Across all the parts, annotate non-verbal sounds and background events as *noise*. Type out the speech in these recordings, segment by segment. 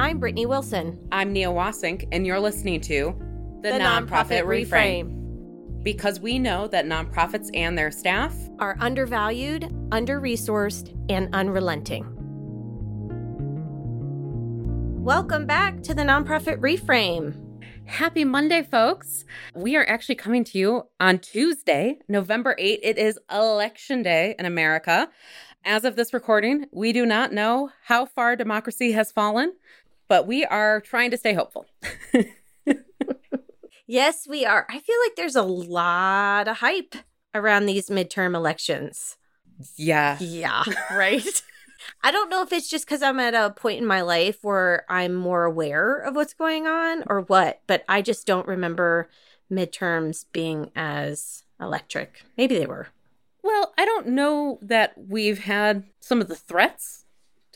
I'm Brittany Wilson. I'm Nia Wasink, and you're listening to The, Nonprofit, Reframe. Because we know that nonprofits and their staff Are undervalued, under resourced, and unrelenting. Welcome back to the Nonprofit Reframe. Happy Monday, folks. We are actually coming to you on Tuesday, November 8th. It is election day in America. As of this recording, we do not know how far democracy has fallen, but we are trying to stay hopeful. *laughs* Yes, we are. I feel like there's a lot of hype around these midterm elections. Yeah. Yeah, *laughs* right. I don't know if it's just because I'm at a point in my life where I'm more aware of what's going on or what, but I just don't remember midterms being as electric. Maybe they were. Well, I don't know that we've had some of the threats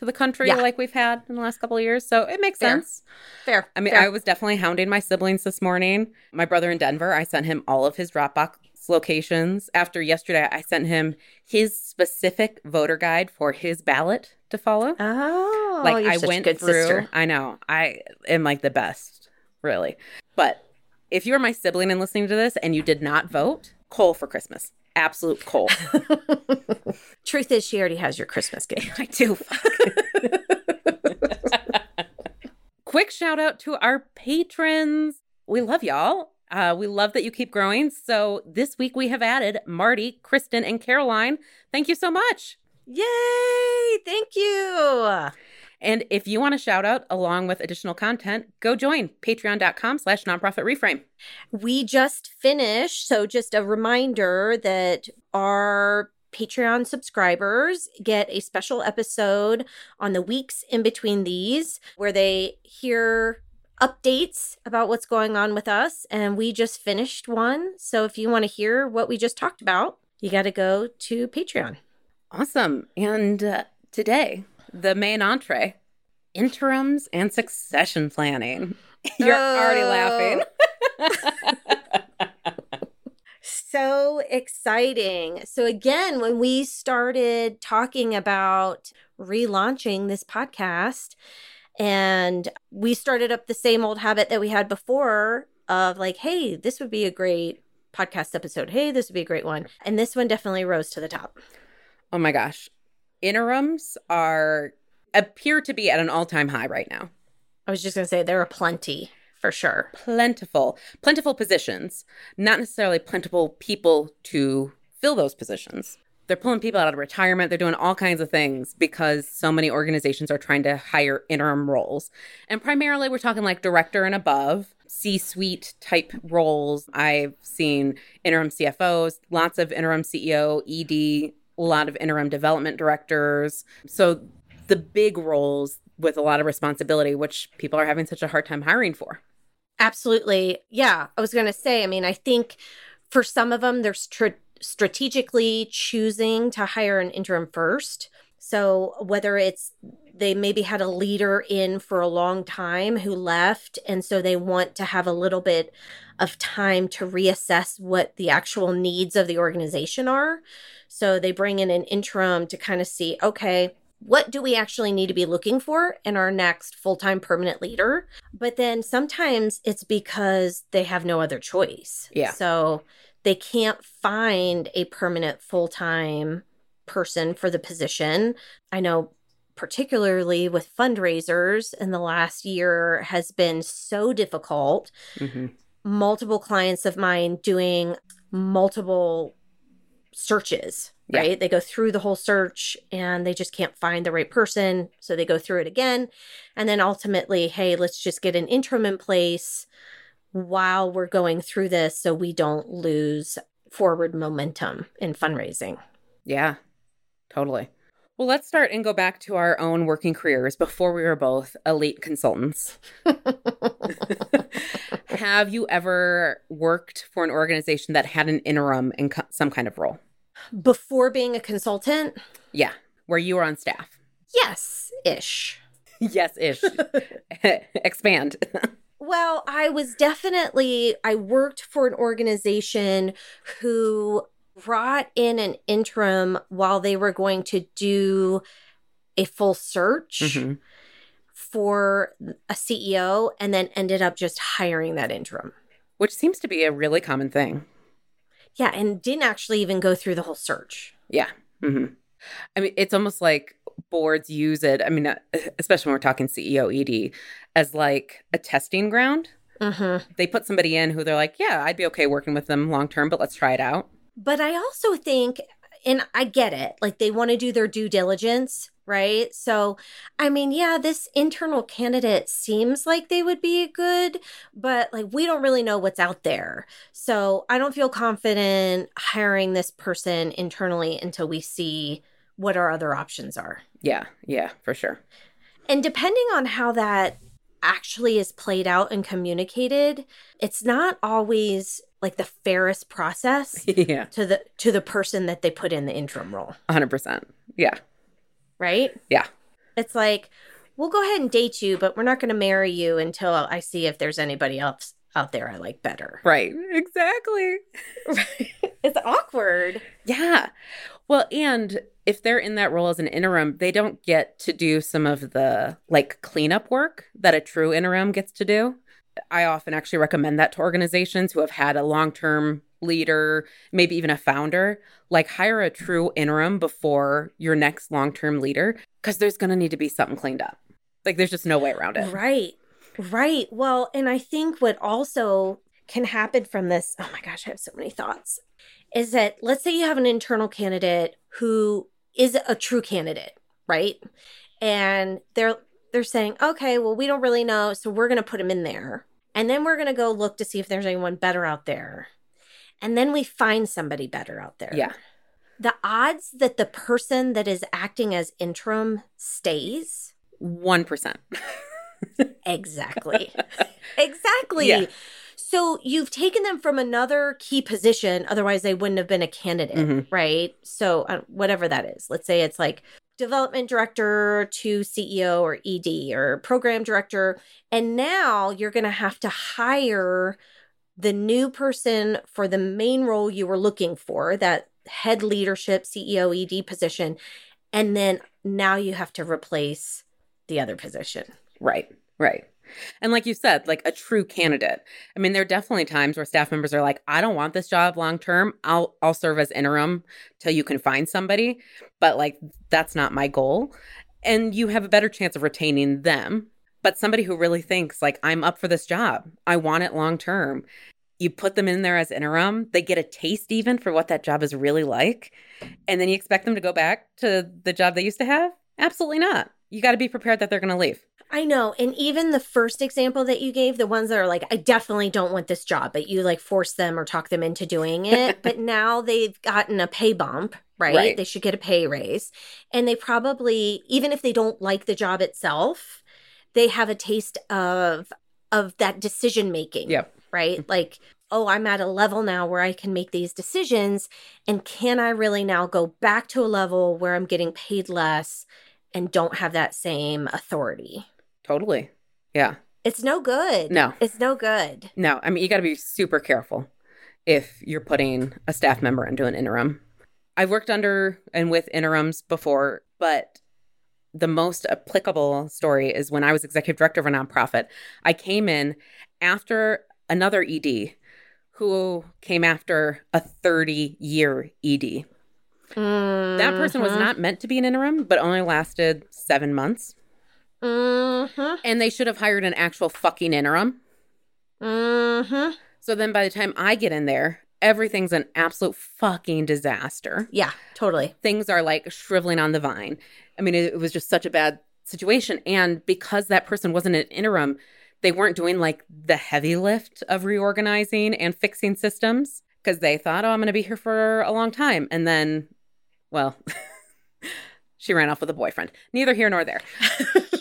to the country Yeah. like we've had in the last couple of years, so it makes Fair. sense. Fair. I mean, fair. I was definitely hounding my siblings this morning. My brother in Denver, I sent him all of his Dropbox locations. After yesterday, I sent him his specific voter guide for his ballot to follow. Oh, like I went good through. sister. I know. I am like the best, really. But if you're my sibling and listening to this and you did not vote, coal for Christmas. Absolute coal. *laughs* Truth is, she already has your Christmas gift. *laughs* I do. *laughs* Quick shout out to our patrons. We love y'all. Uh, we love that you keep growing. So this week we have added Marty, Kristen, and Caroline. Thank you so much. Yay! Thank you. And if you want a shout out along with additional content, go join patreon.com slash nonprofit reframe. We just finished, so just a reminder that our Patreon subscribers get a special episode on the weeks in between these where they hear updates about what's going on with us. And we just finished one. So if you want to hear what we just talked about, you got to go to Patreon. Awesome. And uh, today, the main entree interims and succession planning. *laughs* You're already laughing. Oh. *laughs* so exciting. So, again, when we started talking about relaunching this podcast, and we started up the same old habit that we had before of like, hey, this would be a great podcast episode. Hey, this would be a great one. And this one definitely rose to the top. Oh my gosh. Interims are appear to be at an all-time high right now. I was just going to say there are plenty for sure. Plentiful, plentiful positions, not necessarily plentiful people to fill those positions. They're pulling people out of retirement. They're doing all kinds of things because so many organizations are trying to hire interim roles. And primarily, we're talking like director and above, C suite type roles. I've seen interim CFOs, lots of interim CEO, ED, a lot of interim development directors. So, the big roles with a lot of responsibility, which people are having such a hard time hiring for. Absolutely. Yeah. I was going to say, I mean, I think for some of them, they're str- strategically choosing to hire an interim first. So whether it's they maybe had a leader in for a long time who left, and so they want to have a little bit of time to reassess what the actual needs of the organization are. So they bring in an interim to kind of see, okay, what do we actually need to be looking for in our next full time permanent leader? But then sometimes it's because they have no other choice. Yeah. So they can't find a permanent full time person for the position. I know particularly with fundraisers in the last year has been so difficult Mm-hmm. multiple clients of mine doing multiple searches, Yeah. right? They go through the whole search and they just can't find the right person. So they go through it again. And then ultimately, hey, let's just get an interim in place while we're going through this so we don't lose forward momentum in fundraising. Yeah, totally. Well, let's start and go back to our own working careers before we were both elite consultants. *laughs* Have you ever worked for an organization that had an interim in co- some kind of role? Before being a consultant, Yeah, where you were on staff. yes, ish. *laughs* yes, ish. *laughs* Expand. *laughs* Well, I was definitely, I worked for an organization who brought in an interim while they were going to do a full search Mhm. for a CEO and then ended up just hiring that interim. Which seems to be a really common thing. Yeah, and didn't actually even go through the whole search. Yeah. hmm I mean, it's almost like boards use it. I mean, uh, especially when we're talking CEO ED, as like a testing ground. Mm-hmm. They put somebody in who they're like, yeah, I'd be okay working with them long term, but let's try it out. But I also think, and I get it, like they want to do their due diligence, right? So, I mean, yeah, this internal candidate seems like they would be good, but like we don't really know what's out there. So, I don't feel confident hiring this person internally until we see what our other options are. Yeah, yeah, for sure. And depending on how that actually is played out and communicated, it's not always like the fairest process *laughs* yeah, to the to the person that they put in the interim role, 100%. Yeah, right? yeah, It's like we'll go ahead and date you, but we're not going to marry you until I see if there's anybody else out there I like better. right. Exactly. *laughs* it's awkward. Yeah. Well, and if they're in that role as an interim, they don't get to do some of the like cleanup work that a true interim gets to do. I often actually recommend that to organizations who have had a long term leader, maybe even a founder. Like, hire a true interim before your next long term leader because there's going to need to be something cleaned up. Like, there's just no way around it. Right. Right. Well, and I think what also can happen from this, oh my gosh, I have so many thoughts, is that let's say you have an internal candidate who is a true candidate, right? And they're they're saying, "Okay, well, we don't really know, so we're going to put him in there." And then we're going to go look to see if there's anyone better out there. And then we find somebody better out there. Yeah. The odds that the person that is acting as interim stays 1%. *laughs* Exactly. *laughs* exactly. Yeah. So you've taken them from another key position, otherwise they wouldn't have been a candidate, Mhm. right? So uh, whatever that is, let's say it's like development director to CEO or ED or program director, and now you're going to have to hire the new person for the main role you were looking for, that head leadership CEO ED position, and then now you have to replace the other position. Right, right. And like you said, like a true candidate. I mean, there are definitely times where staff members are like, I don't want this job long term. I'll I'll serve as interim till you can find somebody. But like that's not my goal. And you have a better chance of retaining them. But somebody who really thinks like I'm up for this job. I want it long term. You put them in there as interim, they get a taste even for what that job is really like. And then you expect them to go back to the job they used to have? Absolutely not. You got to be prepared that they're going to leave. I know. And even the first example that you gave, the ones that are like, I definitely don't want this job, but you like force them or talk them into doing it. *laughs* but now they've gotten a pay bump, right? Right. They should get a pay raise. And they probably, even if they don't like the job itself, they have a taste of of that decision making. Yep. Right? Mm-hmm. Like, oh, I'm at a level now where I can make these decisions. And can I really now go back to a level where I'm getting paid less and don't have that same authority? Totally. Yeah. It's no good. No. It's no good. No, I mean, you got to be super careful if you're putting a staff member into an interim. I've worked under and with interims before, but the most applicable story is when I was executive director of a nonprofit. I came in after another ED who came after a 30 year ED. That person was Mhm. not meant to be an interim, but only lasted seven months. Mhm. And they should have hired an actual fucking interim. Mhm. So then by the time I get in there, everything's an absolute fucking disaster. Yeah, totally. Things are like shriveling on the vine. I mean, it, it was just such a bad situation. And because that person wasn't an interim, they weren't doing like the heavy lift of reorganizing and fixing systems because they thought, oh, I'm going to be here for a long time. And then, well, *laughs* she ran off with a boyfriend. Neither here nor there. *laughs*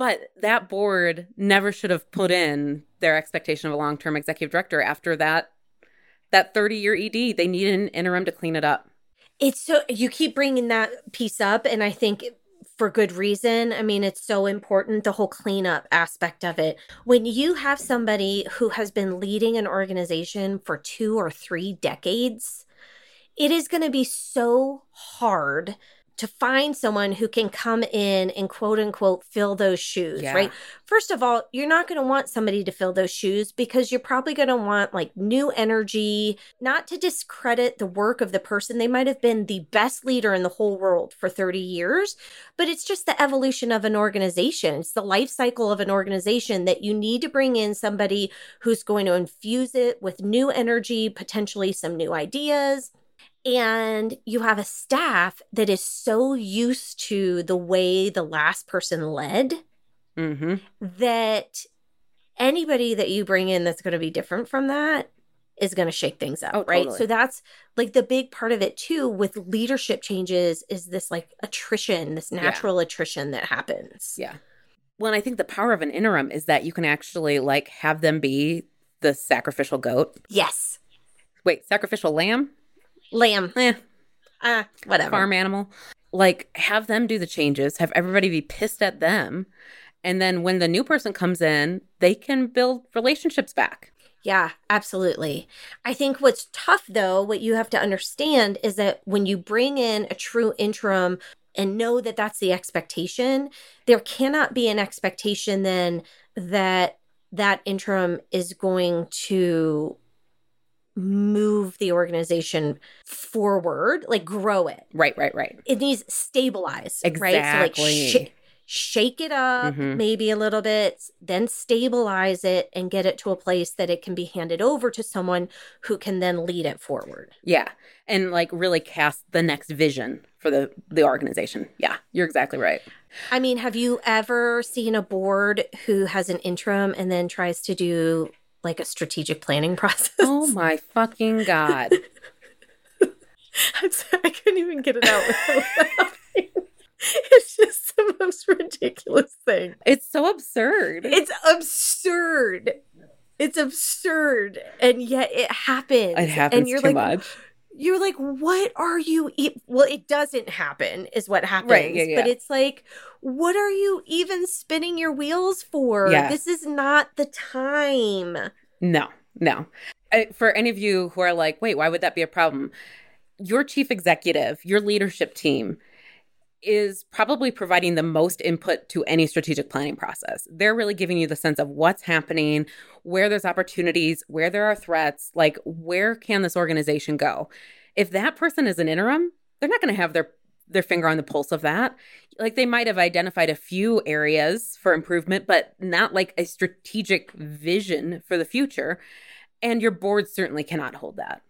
But that board never should have put in their expectation of a long-term executive director after that that 30-year ED. They need an interim to clean it up. It's so you keep bringing that piece up and I think for good reason. I mean, it's so important the whole cleanup aspect of it. When you have somebody who has been leading an organization for 2 or 3 decades, it is going to be so hard to find someone who can come in and quote unquote fill those shoes, Yeah. right? First of all, you're not going to want somebody to fill those shoes because you're probably going to want like new energy, not to discredit the work of the person. They might have been the best leader in the whole world for 30 years, but it's just the evolution of an organization. It's the life cycle of an organization that you need to bring in somebody who's going to infuse it with new energy, potentially some new ideas and you have a staff that is so used to the way the last person led Mm-hmm. that anybody that you bring in that's going to be different from that is going to shake things up Oh, right totally. so that's like the big part of it too with leadership changes is this like attrition this natural attrition that happens Yeah. Well, and I think the power of an interim is that you can actually like have them be the sacrificial goat. yes Wait, sacrificial lamb? Lamb Eh, uh whatever farm animal. Like have them do the changes, have everybody be pissed at them. And then when the new person comes in, they can build relationships back. Yeah, absolutely. I think what's tough though, what you have to understand is that when you bring in a true interim and know that that's the expectation, there cannot be an expectation then that that interim is going to move the organization forward, like grow it. Right, right, right. It needs stabilize, right? So like Exactly. sh- shake it up Mhm. maybe a little bit, then stabilize it and get it to a place that it can be handed over to someone who can then lead it forward. Yeah. And like really cast the next vision for the the organization. Yeah, you're exactly right. I mean, have you ever seen a board who has an interim and then tries to do like a strategic planning *laughs* process? Oh my fucking god. *laughs* I'm sorry, I couldn't even get it out without laughing. *laughs* It's just the most ridiculous thing. It's so absurd. It's absurd. It's absurd, and yet it happens. it happens and you're too like, much. You're like, what are you? E-? Well, it doesn't happen, is what happens. Right, yeah, yeah. But it's like, what are you even spinning your wheels for? Yeah. This is not the time. No, no. I, for any of you who are like, wait, why would that be a problem? Your chief executive, your leadership team is probably providing the most input to any strategic planning process. They're really giving you the sense of what's happening, where there's opportunities, where there are threats, like where can this organization go? If that person is an interim, they're not going to have their their finger on the pulse of that. Like they might have identified a few areas for improvement, but not like a strategic vision for the future. And your board certainly cannot hold that.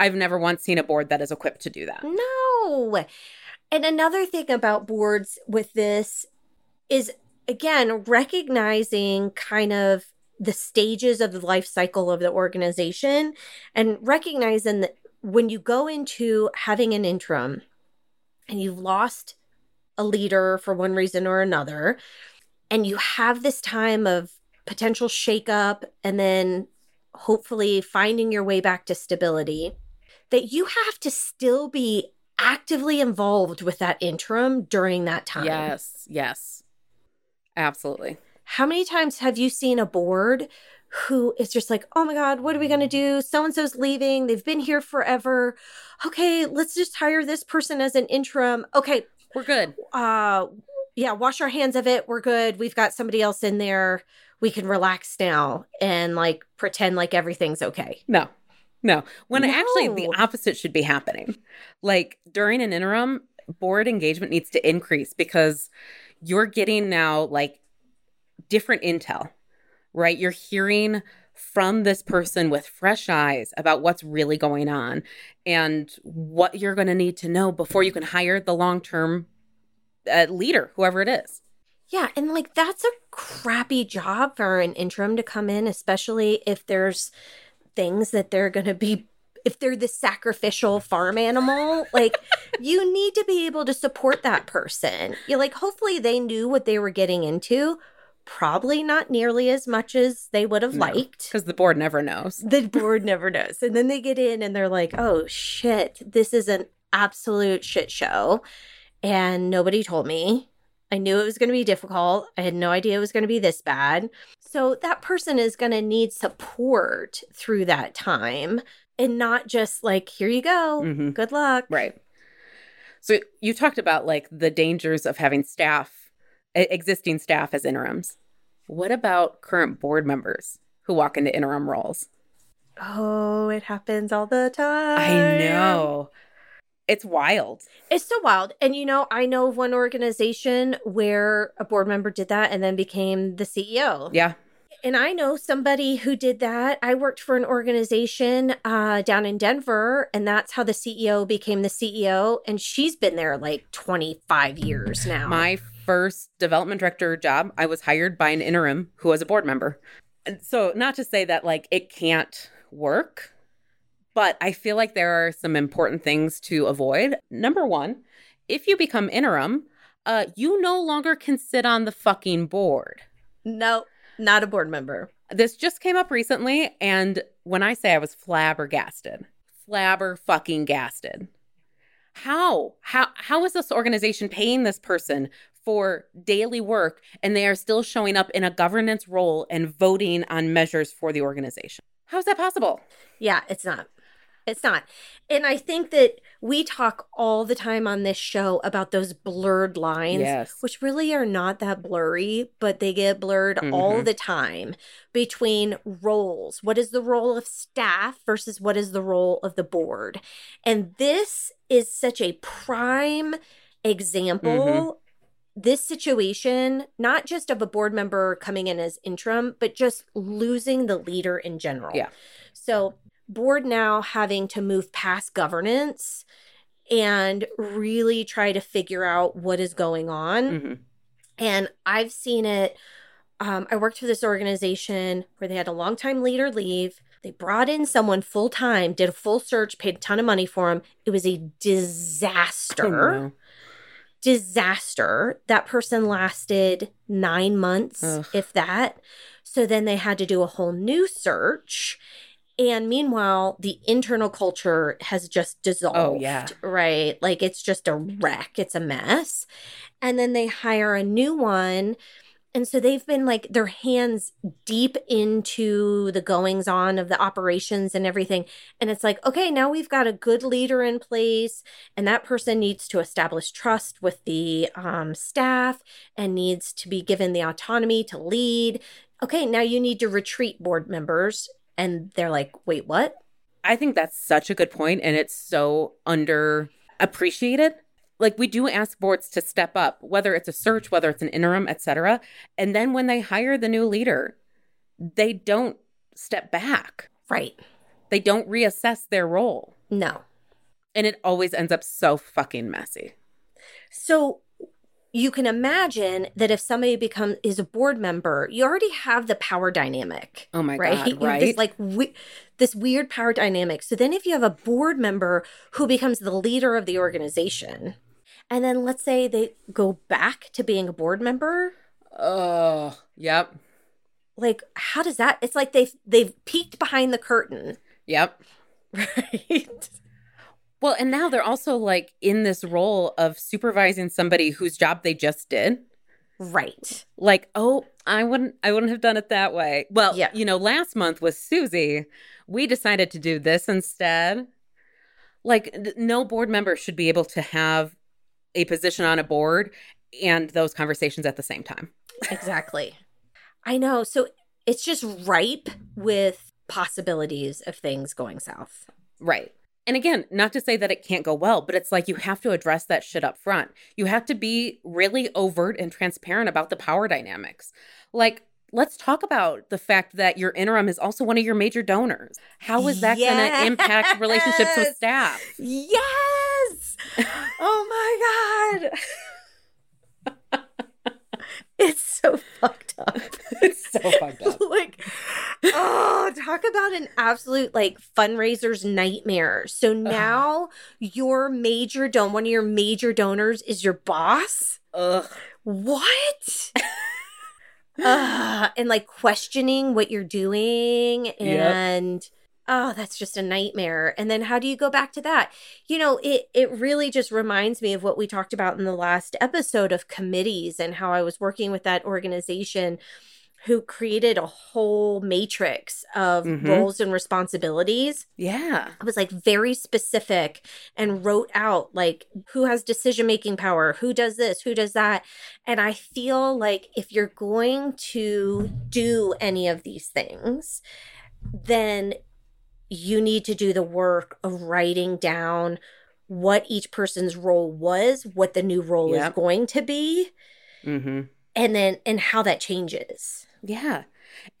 I've never once seen a board that is equipped to do that. No. And another thing about boards with this is, again, recognizing kind of the stages of the life cycle of the organization and recognizing that when you go into having an interim and you've lost a leader for one reason or another, and you have this time of potential shakeup and then hopefully finding your way back to stability, that you have to still be actively involved with that interim during that time. Yes, yes. Absolutely. How many times have you seen a board who is just like, oh my God, what are we going to do? So and so's leaving. They've been here forever. Okay, let's just hire this person as an interim. Okay, We're good. uh, yeah, wash our hands of it. We're good. We've got somebody else in there. We can relax now and like pretend like everything's okay. No, no. When actually the opposite should be happening. Like during an interim, board engagement needs to increase because you're getting now like different intel, right? You're hearing from this person with fresh eyes about what's really going on and what you're going to need to know before you can hire the long term uh, leader, whoever it is. Yeah, and like that's a crappy job for an interim to come in, especially if there's things that they're going to be if they're the sacrificial farm animal, like *laughs* you need to be able to support that person. You like hopefully they knew what they were getting into, probably not nearly as much as they would have No. liked. Because the board never knows. The board never knows. And then they get in and they're like, "Oh shit, this is an absolute shit show." And nobody told me. I knew it was going to be difficult. I had no idea it was going to be this bad. So that person is going to need support through that time and not just like, here you go. Mhm. Good luck. Right. So you talked about like the dangers of having staff, existing staff as interims. What about current board members who walk into interim roles? Oh, it happens all the time. I know. It's wild. It's so wild. And you know, I know of one organization where a board member did that and then became the CEO. Yeah. And I know somebody who did that. I worked for an organization uh, down in Denver, and that's how the CEO became the CEO. And she's been there like 25 years now. My first development director job, I was hired by an interim who was a board member. And so, not to say that like it can't work, but I feel like there are some important things to avoid. Number one, if you become interim, uh, you no longer can sit on the fucking board. no, not a board member. This just came up recently, and when I say I was flabbergasted, flabber fucking gasted. How? How how is this organization paying this person for daily work and they are still showing up in a governance role and voting on measures for the organization? How is that possible? Yeah, it's not. It's not. And I think that we talk all the time on this show about those blurred lines, Yes. which really are not that blurry, but they get blurred all Mhm. the time between roles. What is the role of staff versus what is the role of the board? And this is such a prime example. This situation, not just of a board member coming in as interim, but just losing the leader in general. Yeah. So, board now having to move past governance and really try to figure out what is going on. Mhm. And I've seen it. Um, I worked for this organization where they had a longtime leader leave. They brought in someone full time, did a full search, paid a ton of money for him. It was a disaster. Oh, no. Disaster. That person lasted nine months, Ugh. if that. So then they had to do a whole new search. And meanwhile, the internal culture has just dissolved. Oh, yeah. Right. Like it's just a wreck, it's a mess. And then they hire a new one. And so they've been like their hands deep into the goings on of the operations and everything. And it's like, okay, now we've got a good leader in place, and that person needs to establish trust with the um, staff and needs to be given the autonomy to lead. Okay, now you need to retreat board members. And they're like, wait, what? I think that's such a good point, and it's so underappreciated. Like we do ask boards to step up, whether it's a search, whether it's an interim, etc. And then when they hire the new leader, they don't step back. Right. They don't reassess their role, No. and it always ends up so fucking messy. So you can imagine that if somebody becomes is a board member, you already have the power dynamic. Oh my right? god, right? This like we- this weird power dynamic. So then if you have a board member who becomes the leader of the organization, and then let's say they go back to being a board member, oh, yep, like how does that it's like they've they've peeked behind the curtain. yep. *laughs* Right. Well, and now they're also like in this role of supervising somebody whose job they just did. Right. like oh i wouldn't i wouldn't have done it that way well Yeah. you know last month with susie we decided to do this instead like no board member should be able to have a position on a board and those conversations at the same time Exactly. I know. So it's just ripe with possibilities of things going south. right and again not to say that it can't go well but it's like you have to address that shit up front. You have to be really overt and transparent about the power dynamics. Like let's talk about the fact that your interim is also one of your major donors. How is that going to impact relationships with staff? Yes. *laughs* Oh my god. It's so fucked up. *laughs* it's so fucked up *laughs* like oh talk about an absolute like fundraiser's nightmare so now your major don one of your major donors is your boss Ugh. what *laughs* uh, and like questioning what you're doing Yep. Oh that's just a nightmare and then how do you go back to that you know it it really just reminds me of what we talked about in the last episode of committees and how I was working with that organization who created a whole matrix of Mhm. roles and responsibilities. Yeah. It was like very specific and wrote out like who has decision making power, who does this, who does that. And I feel like if you're going to do any of these things, then you need to do the work of writing down what each person's role was, what the new role is going to be, Mm-hmm. and then and how that changes. Yeah.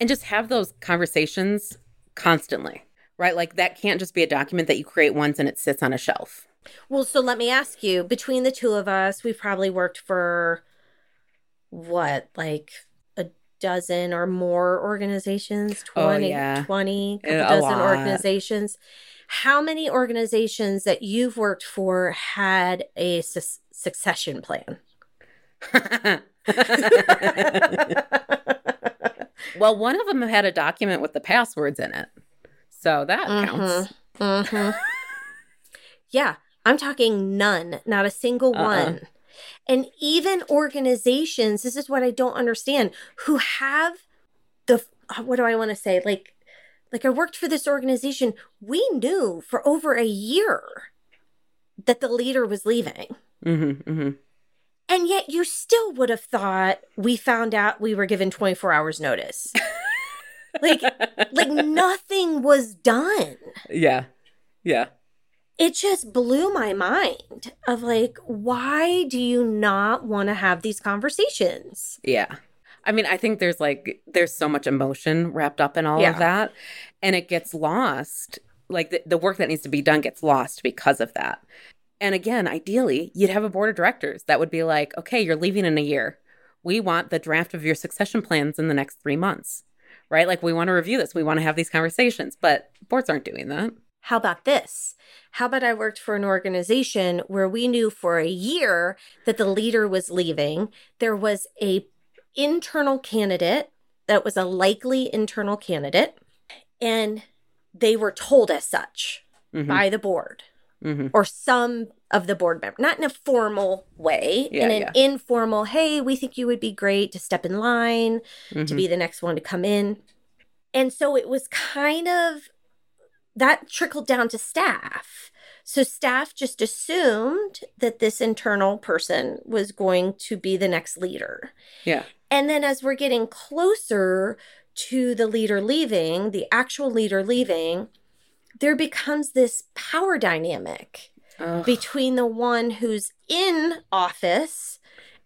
And just have those conversations constantly, right? Like that can't just be a document that you create once and it sits on a shelf. Well, so let me ask you, between the two of us, we've probably worked for what, like dozen or more organizations, 20, Oh, yeah. 20, A dozen lot. organizations. How many organizations that you've worked for had a su- succession plan? *laughs* well, one of them had a document with the passwords in it. So that counts. Mhm. *laughs* yeah, I'm talking none, not a single Uh-uh. one. And even organizations, this is what I don't understand, who have the uh, what do I want to say? Like like I worked for this organization, we knew for over a year that the leader was leaving. Mm-hmm, mm-hmm. And yet you still would have thought we found out we were given 24 hours notice. *laughs* like like nothing was done. yeah. Yeah. It just blew my mind of like why do you not want to have these conversations Yeah. I mean, I think there's like there's so much emotion wrapped up in all Yeah. of that and it gets lost. Like the, the work that needs to be done gets lost because of that. And again, ideally, you'd have a board of directors that would be like, "Okay, you're leaving in a year. We want the draft of your succession plans in the next 3 months." Right? Like we want to review this. We want to have these conversations, but boards aren't doing that. How about this how about i worked for an organization where we knew for a year that the leader was leaving there was a internal candidate that was a likely internal candidate and they were told as such Mhm. by the board Mhm. or some of the board member not in a formal way, Yeah, in an yeah. informal, hey, we think you would be great to step in line, to Mhm. be the next one to come in. And so it was kind of that trickled down to staff. So staff just assumed that this internal person was going to be the next leader. Yeah. And then as we're getting closer to the leader leaving, the actual leader leaving, there becomes this power dynamic Ugh. between the one who's in office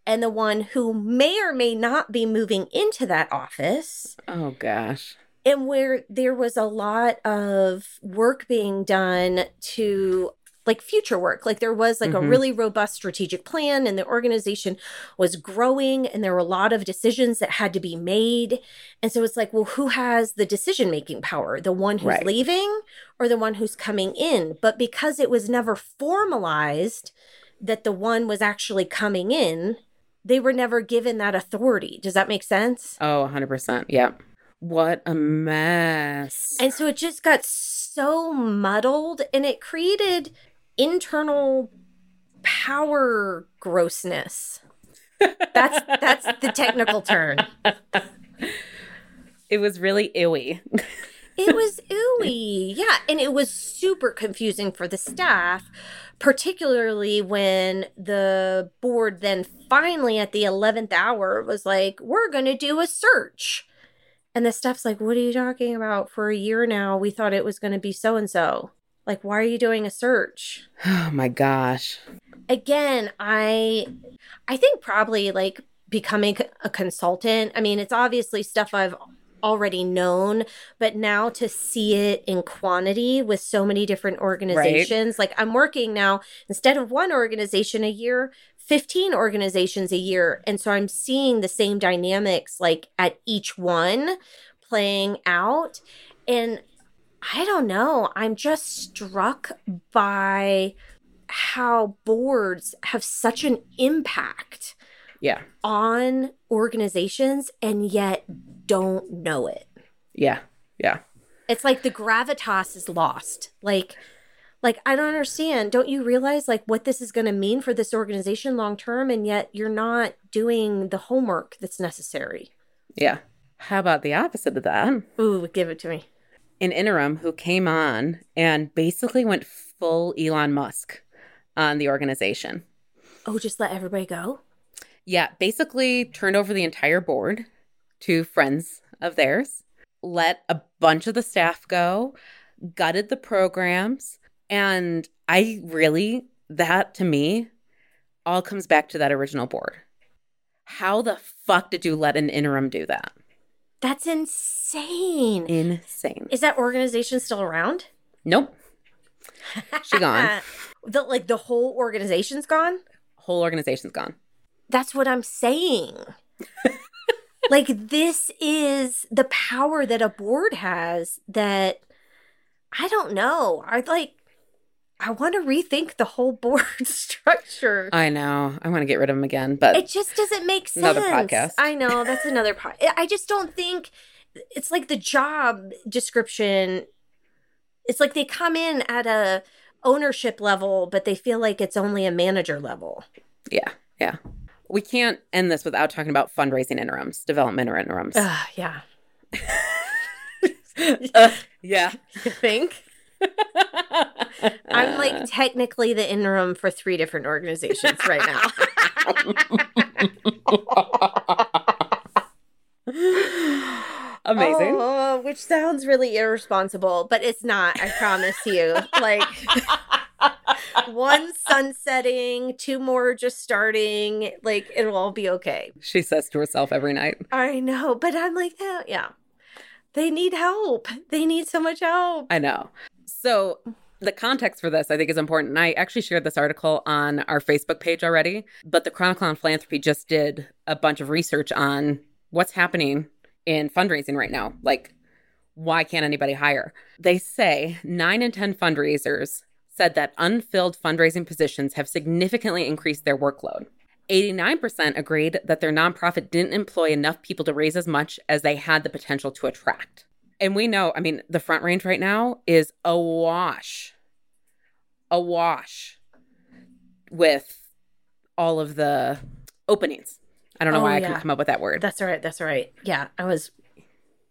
and the one who may or may not be moving into that office. oh gosh. And where there was a lot of work being done to like future work. Like there was like a Mhm. really robust strategic plan and the organization was growing and there were a lot of decisions that had to be made. And so it's like, well, who has the decision making power? The one who's Right. leaving or the one who's coming in? But because it was never formalized that the one was actually coming in, they were never given that authority. Does that make sense? Oh, 100%. Yep. What a mess. And so it just got so muddled and it created internal power grossness. That's that's the technical term. *laughs* it was really ewy. It was ooey. Yeah, and it was super confusing for the staff, particularly when the board then finally at the 11th hour was like, "We're going to do a search." And the staff's like, "What are you talking about? For a year now, we thought it was going to be so and so. Like, why are you doing a search?" *sighs* oh my gosh. again i i think probably like becoming a consultant i mean it's obviously stuff i've already known but now to see it in quantity with so many different organizations like i'm working now instead of one organization a year 15 organizations a year and so i'm seeing the same dynamics like at each one playing out and i don't know i'm just struck by how boards have such an impact Yeah. on organizations and yet don't know it. Yeah. Yeah. It's like the gravitas is lost. Like like I don't understand. Don't you realize like what this is going to mean for this organization long term and yet you're not doing the homework that's necessary. Yeah. How about the opposite of that? Ooh, give it to me. An interim who came on and basically went full Elon Musk on the organization. Oh, just let everybody go? Yeah, basically turned over the entire board to friends of theirs, let a bunch of the staff go, gutted the programs. And I really, that to me, all comes back to that original board. How the fuck did you let an interim do that? That's insane. Insane. Is that organization still around? Nope. She gone. *laughs* the like the whole organization's gone? Whole organization's gone. That's what I'm saying. *laughs* like this is the power that a board has that I don't know. I like I want to rethink the whole board *laughs* structure. I know. I want to get rid of them again, but it just doesn't make sense. Another podcast. I know that's another part. I just don't think it's like the job description. It's like they come in at a ownership level, but they feel like it's only a manager level. yeah, yeah. We can't end this without talking about fundraising interims, development or interims. *laughs* Uh, yeah. Uh, *laughs* yeah. You think? I'm like technically the interim for three different organizations right now. *laughs* Amazing. Oh, which sounds really irresponsible, but it's not. I promise you. Like one sunsetting, two more just starting. Like it'll all be okay. She says to herself every night. I know, but I'm like, oh, yeah, they need help. They need so much help. I know. So the context for this, I think, is important. I actually shared this article on our Facebook page already. But the Chronicle of Philanthropy just did a bunch of research on what's happening in fundraising right now. Like, why can't anybody hire? They say nine in 10 fundraisers said that unfilled fundraising positions have significantly increased their workload. 89% agreed that their nonprofit didn't employ enough people to raise as much as they had the potential to attract. And we know, I mean, the front range right now is awash, awash with all of the openings. I don't know Oh, why I yeah. couldn't come up with that word. That's all right. That's all right. Yeah, I was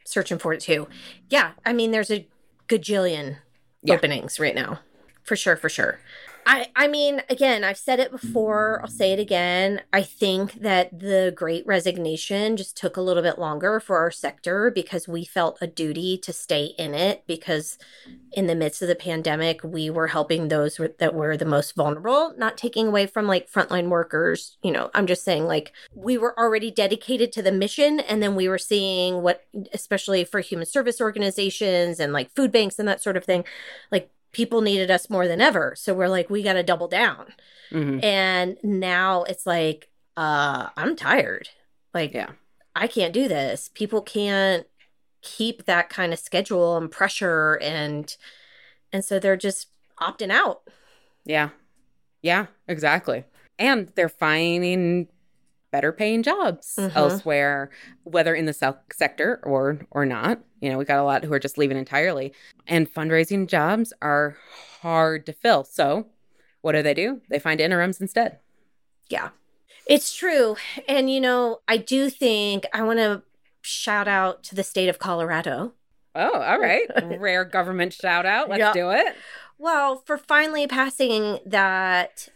searching for it too. Yeah, I mean, there's a gajillion Yeah. openings right now, for sure, for sure. I, I mean, again, I've said it before. I'll say it again. I think that the great resignation just took a little bit longer for our sector because we felt a duty to stay in it because in the midst of the pandemic, we were helping those that were the most vulnerable, not taking away from like frontline workers. You know, I'm just saying like we were already dedicated to the mission. And then we were seeing what, especially for human service organizations and like food banks and that sort of thing, like people needed us more than ever. So we're like, we got to double down. Mhm. And now it's like, uh, I'm tired. Like, Yeah. I can't do this. People can't keep that kind of schedule and pressure and and so they're just opting out. Yeah. Yeah, exactly. And they're finding better paying jobs Mhm. elsewhere, whether in the sel- sector or or not. You know, we got a lot who are just leaving entirely. And fundraising jobs are hard to fill. So, what do they do? They find interims instead. Yeah. It's true. And you know, I do think I want to shout out to the state of Colorado. Oh, all *laughs* right. Rare government shout out. Let's do it. Well, for finally passing that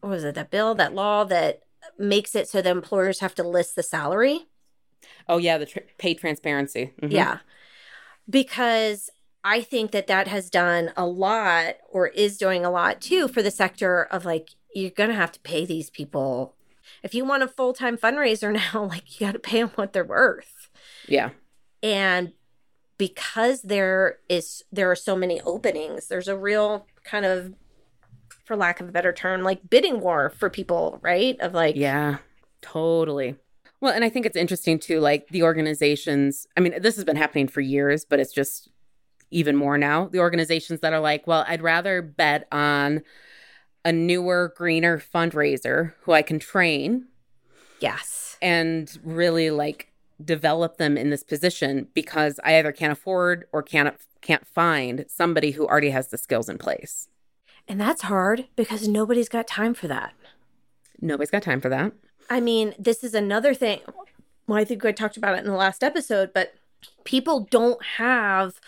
what was it, that bill, that law that makes it so the employers have to list the salary. Oh, yeah, the tr- pay transparency. Mhm. Yeah. Because I think that that has done a lot or is doing a lot too for the sector of like, you're going to have to pay these people. If you want a full time fundraiser *laughs* now, like, you got to pay them what they're worth. Yeah. And because there is, there are so many openings, there's a real kind of, for lack of a better term, like bidding war for people, right? Of like, Yeah, totally. Well, and I think it's interesting too, like the organizations. I mean, this has been happening for years, but it's just even more now. The organizations that are like, well, I'd rather bet on a newer, greener fundraiser who I can train yes. and really like develop them in this position because I either can't afford or can't can't find somebody who already has the skills in place. And that's hard because nobody's got time for that. Nobody's got time for that. I mean, this is another thing. well, I think I talked about it in the last episode, but people don't have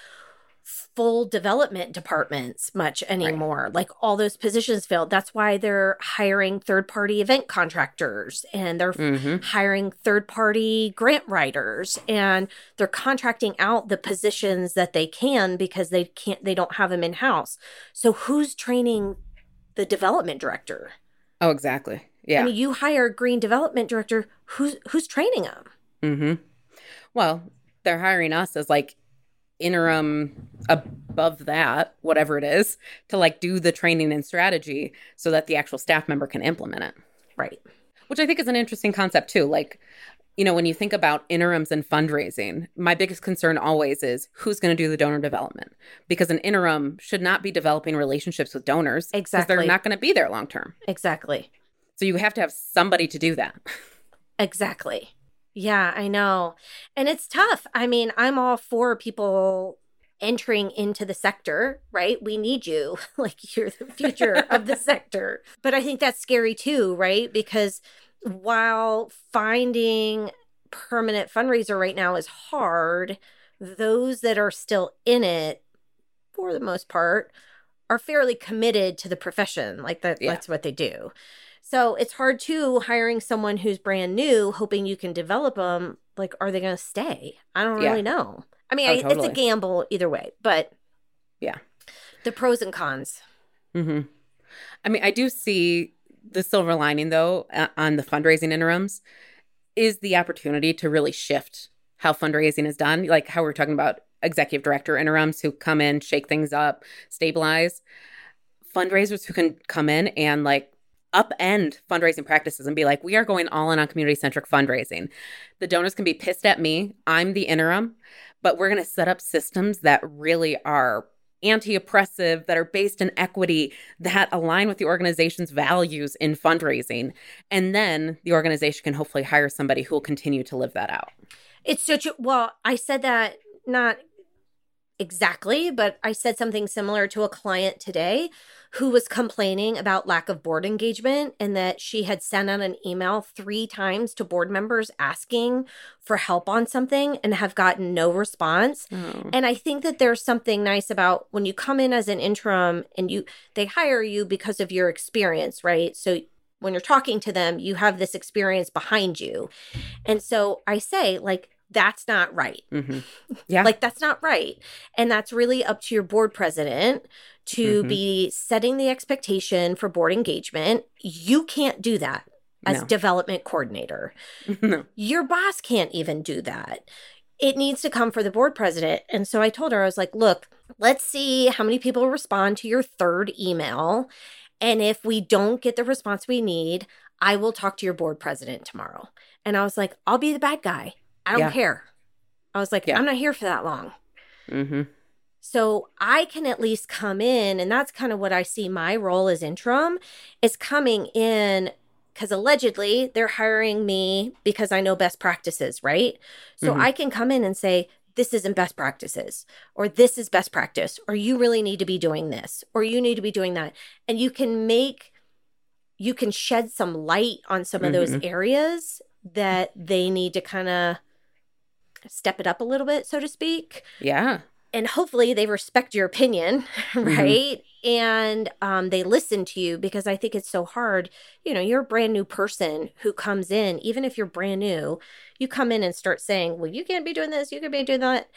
full development departments much anymore. Right. Like all those positions filled. That's why they're hiring third party event contractors and they're mm-hmm. hiring third party grant writers and they're contracting out the positions that they can because they can't, they don't have them in house. So who's training the development director? Oh, exactly. Yeah. I mean, you hire a green development director. Who's who's training them? Mm-hmm. Well, they're hiring us as like interim above that, whatever it is, to like do the training and strategy so that the actual staff member can implement it. Right. Which I think is an interesting concept too. Like, you know, when you think about interims and fundraising, my biggest concern always is who's going to do the donor development because an interim should not be developing relationships with donors. Exactly. They're not going to be there long term. Exactly. So you have to have somebody to do that. Exactly. Yeah, I know. And it's tough. I mean, I'm all for people entering into the sector, right? We need you. *laughs* like you're the future of the *laughs* sector. But I think that's scary too, right? Because while finding permanent fundraiser right now is hard, those that are still in it for the most part are fairly committed to the profession. Like that yeah. that's what they do. So it's hard too hiring someone who's brand new, hoping you can develop them. Like, are they going to stay? I don't yeah. really know. I mean, oh, I, totally. it's a gamble either way, but yeah, the pros and cons. Hmm. I mean, I do see the silver lining though on the fundraising interims is the opportunity to really shift how fundraising is done. Like how we're talking about executive director interims who come in, shake things up, stabilize. Fundraisers who can come in and like upend fundraising practices and be like, we are going all in on community centric fundraising. The donors can be pissed at me. I'm the interim, but we're going to set up systems that really are anti oppressive, that are based in equity, that align with the organization's values in fundraising. And then the organization can hopefully hire somebody who will continue to live that out. It's such a, well, I said that not exactly, but I said something similar to a client today who was complaining about lack of board engagement and that she had sent out an email three times to board members asking for help on something and have gotten no response. Oh. And I think that there's something nice about when you come in as an interim and you they hire you because of your experience, right? So when you're talking to them, you have this experience behind you. And so I say like that's not right. Mm-hmm. Yeah. like that's not right. And that's really up to your board president to mm-hmm. be setting the expectation for board engagement. You can't do that as no. development coordinator. *laughs* no. Your boss can't even do that. It needs to come for the board president. And so I told her, I was like, look, let's see how many people respond to your third email. And if we don't get the response we need, I will talk to your board president tomorrow. And I was like, I'll be the bad guy. I don't yeah. care. I was like, yeah. I'm not here for that long. Mm-hmm. So I can at least come in, and that's kind of what I see my role as interim is coming in because allegedly they're hiring me because I know best practices, right? So mm-hmm. I can come in and say, this isn't best practices, or this is best practice, or you really need to be doing this, or you need to be doing that. And you can make, you can shed some light on some mm-hmm. of those mm-hmm. areas that they need to kind of step it up a little bit, so to speak. Yeah. And hopefully they respect your opinion, *laughs* mm-hmm. right? Mm-hmm. And um, they listen to you because I think it's so hard. You know, you're a brand new person who comes in, even if you're brand new, you come in and start saying, well, you can't be doing this, you can be doing that.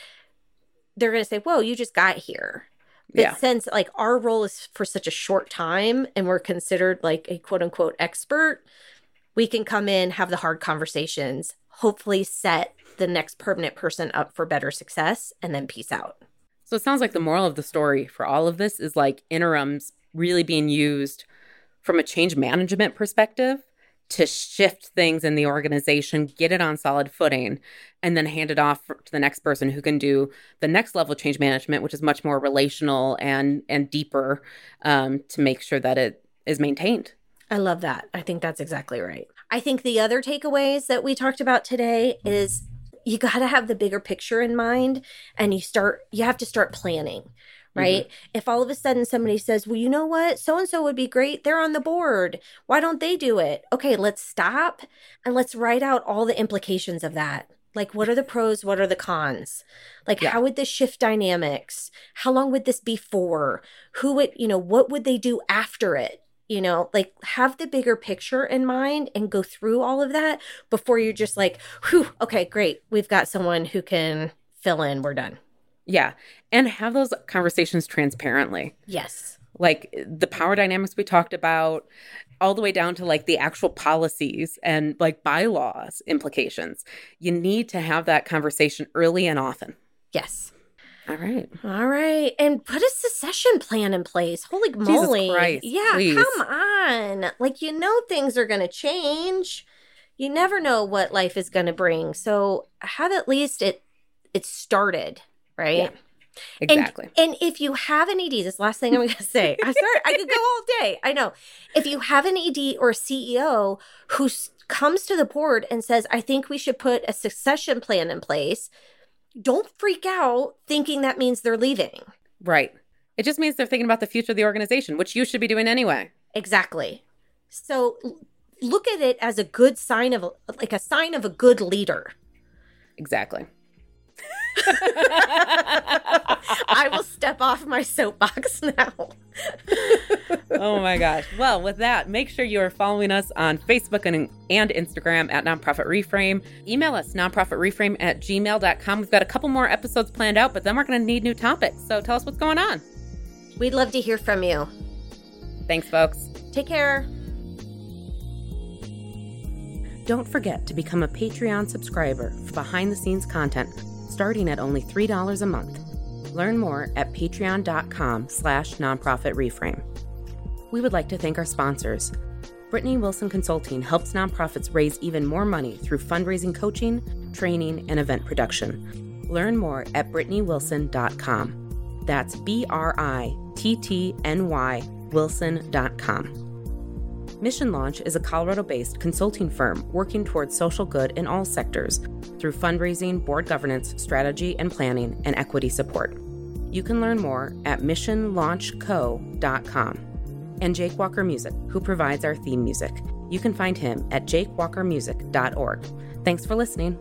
They're going to say, whoa, you just got here. But yeah. since like our role is for such a short time and we're considered like a quote unquote expert, we can come in, have the hard conversations, hopefully set the next permanent person up for better success and then peace out. So it sounds like the moral of the story for all of this is like interims really being used from a change management perspective to shift things in the organization, get it on solid footing, and then hand it off to the next person who can do the next level of change management, which is much more relational and and deeper um, to make sure that it is maintained. I love that. I think that's exactly right. I think the other takeaways that we talked about today is you got to have the bigger picture in mind and you start you have to start planning mm-hmm. right? If all of a sudden somebody says, well, you know what? So and so would be great. They're on the board. Why don't they do it? Okay, let's stop and let's write out all the implications of that. Like, what are the pros? What are the cons? Like, Yeah. how would this shift dynamics? How long would this be for? Who would, you know, what would they do after it? You know, like have the bigger picture in mind and go through all of that before you're just like, whew, okay, great. We've got someone who can fill in. We're done. Yeah. And have those conversations transparently. Yes. Like the power dynamics we talked about, all the way down to like the actual policies and like bylaws implications. You need to have that conversation early and often. Yes. All right. All right. And put a succession plan in place. Holy moly. Christ, yeah, please. come on. Like, you know, things are going to change. You never know what life is going to bring. So have at least it it started, right? Yeah. Exactly. And, and if you have an ED, this is the last thing I'm going to say. I'm sorry, I could go all day. I know. If you have an ED or CEO who comes to the board and says, I think we should put a succession plan in place, don't freak out thinking that means they're leaving. right. It just means they're thinking about the future of the organization, which you should be doing anyway. Exactly. So look at it as a good sign of, like a sign of a good leader. Exactly. I will step off my soapbox now. oh my gosh. Well, with that, make sure you are following us on Facebook and, and Instagram at Nonprofit Reframe. Email us, nonprofitreframe at gmail.com. We've got a couple more episodes planned out, but then we're going to need new topics. So tell us what's going on. We'd love to hear from you. Thanks, folks. Take care. Don't forget to become a Patreon subscriber for behind the scenes content starting at only $3 a month. Learn more at patreon.com slash nonprofit reframe. We would like to thank our sponsors. Brittny Wilson Consulting helps nonprofits raise even more money through fundraising coaching, training, and event production. Learn more at brittnyWilson.com. That's B R I T T N Y Wilson.com. Mission Launch is a Colorado based consulting firm working towards social good in all sectors through fundraising, board governance, strategy and planning, and equity support. You can learn more at missionlaunchco.com. And Jake Walker Music, who provides our theme music. You can find him at jakewalkermusic.org. Thanks for listening.